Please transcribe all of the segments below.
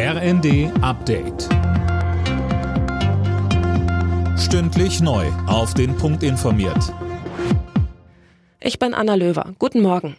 RND Update. Stündlich neu. Auf den Punkt informiert. Ich bin Anna Löwer. Guten Morgen.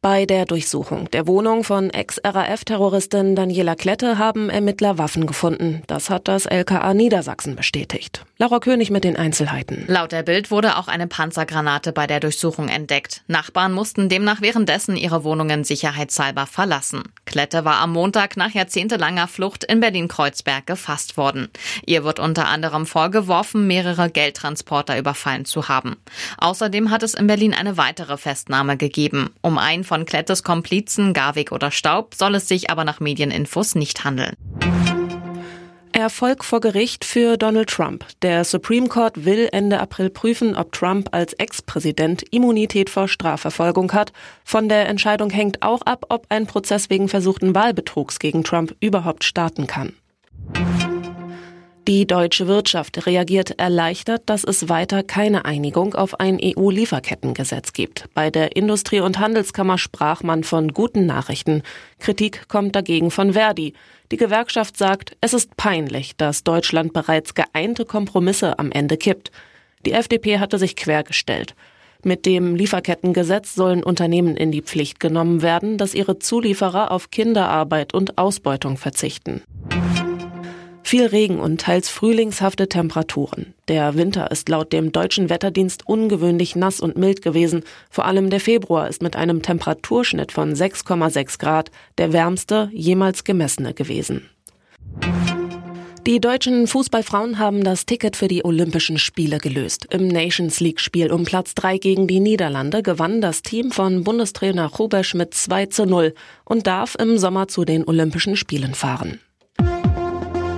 Bei der Durchsuchung der Wohnung von Ex-RAF-Terroristin Daniela Klette haben Ermittler Waffen gefunden. Das hat das LKA Niedersachsen bestätigt. Laura König mit den Einzelheiten. Laut der Bild wurde auch eine Panzergranate bei der Durchsuchung entdeckt. Nachbarn mussten demnach währenddessen ihre Wohnungen sicherheitshalber verlassen. Klette war am Montag nach jahrzehntelanger Flucht in Berlin-Kreuzberg gefasst worden. Ihr wird unter anderem vorgeworfen, mehrere Geldtransporter überfallen zu haben. Außerdem hat es in Berlin eine weitere Festnahme gegeben. Um ein von von Klettes Komplizen Garwig oder Staub soll es sich aber nach Medieninfos nicht handeln. Erfolg vor Gericht für Donald Trump. Der Supreme Court will Ende April prüfen, ob Trump als Ex-Präsident Immunität vor Strafverfolgung hat. Von der Entscheidung hängt auch ab, ob ein Prozess wegen versuchten Wahlbetrugs gegen Trump überhaupt starten kann. Die deutsche Wirtschaft reagiert erleichtert, dass es weiter keine Einigung auf ein EU-Lieferkettengesetz gibt. Bei der Industrie- und Handelskammer sprach man von guten Nachrichten. Kritik kommt dagegen von Verdi. Die Gewerkschaft sagt, es ist peinlich, dass Deutschland bereits geeinte Kompromisse am Ende kippt. Die FDP hatte sich quergestellt. Mit dem Lieferkettengesetz sollen Unternehmen in die Pflicht genommen werden, dass ihre Zulieferer auf Kinderarbeit und Ausbeutung verzichten. Viel Regen und teils frühlingshafte Temperaturen. Der Winter ist laut dem deutschen Wetterdienst ungewöhnlich nass und mild gewesen. Vor allem der Februar ist mit einem Temperaturschnitt von 6,6 Grad der wärmste jemals gemessene gewesen. Die deutschen Fußballfrauen haben das Ticket für die Olympischen Spiele gelöst. Im Nations League Spiel um Platz 3 gegen die Niederlande gewann das Team von Bundestrainer Rubesch mit 2 zu 0 und darf im Sommer zu den Olympischen Spielen fahren.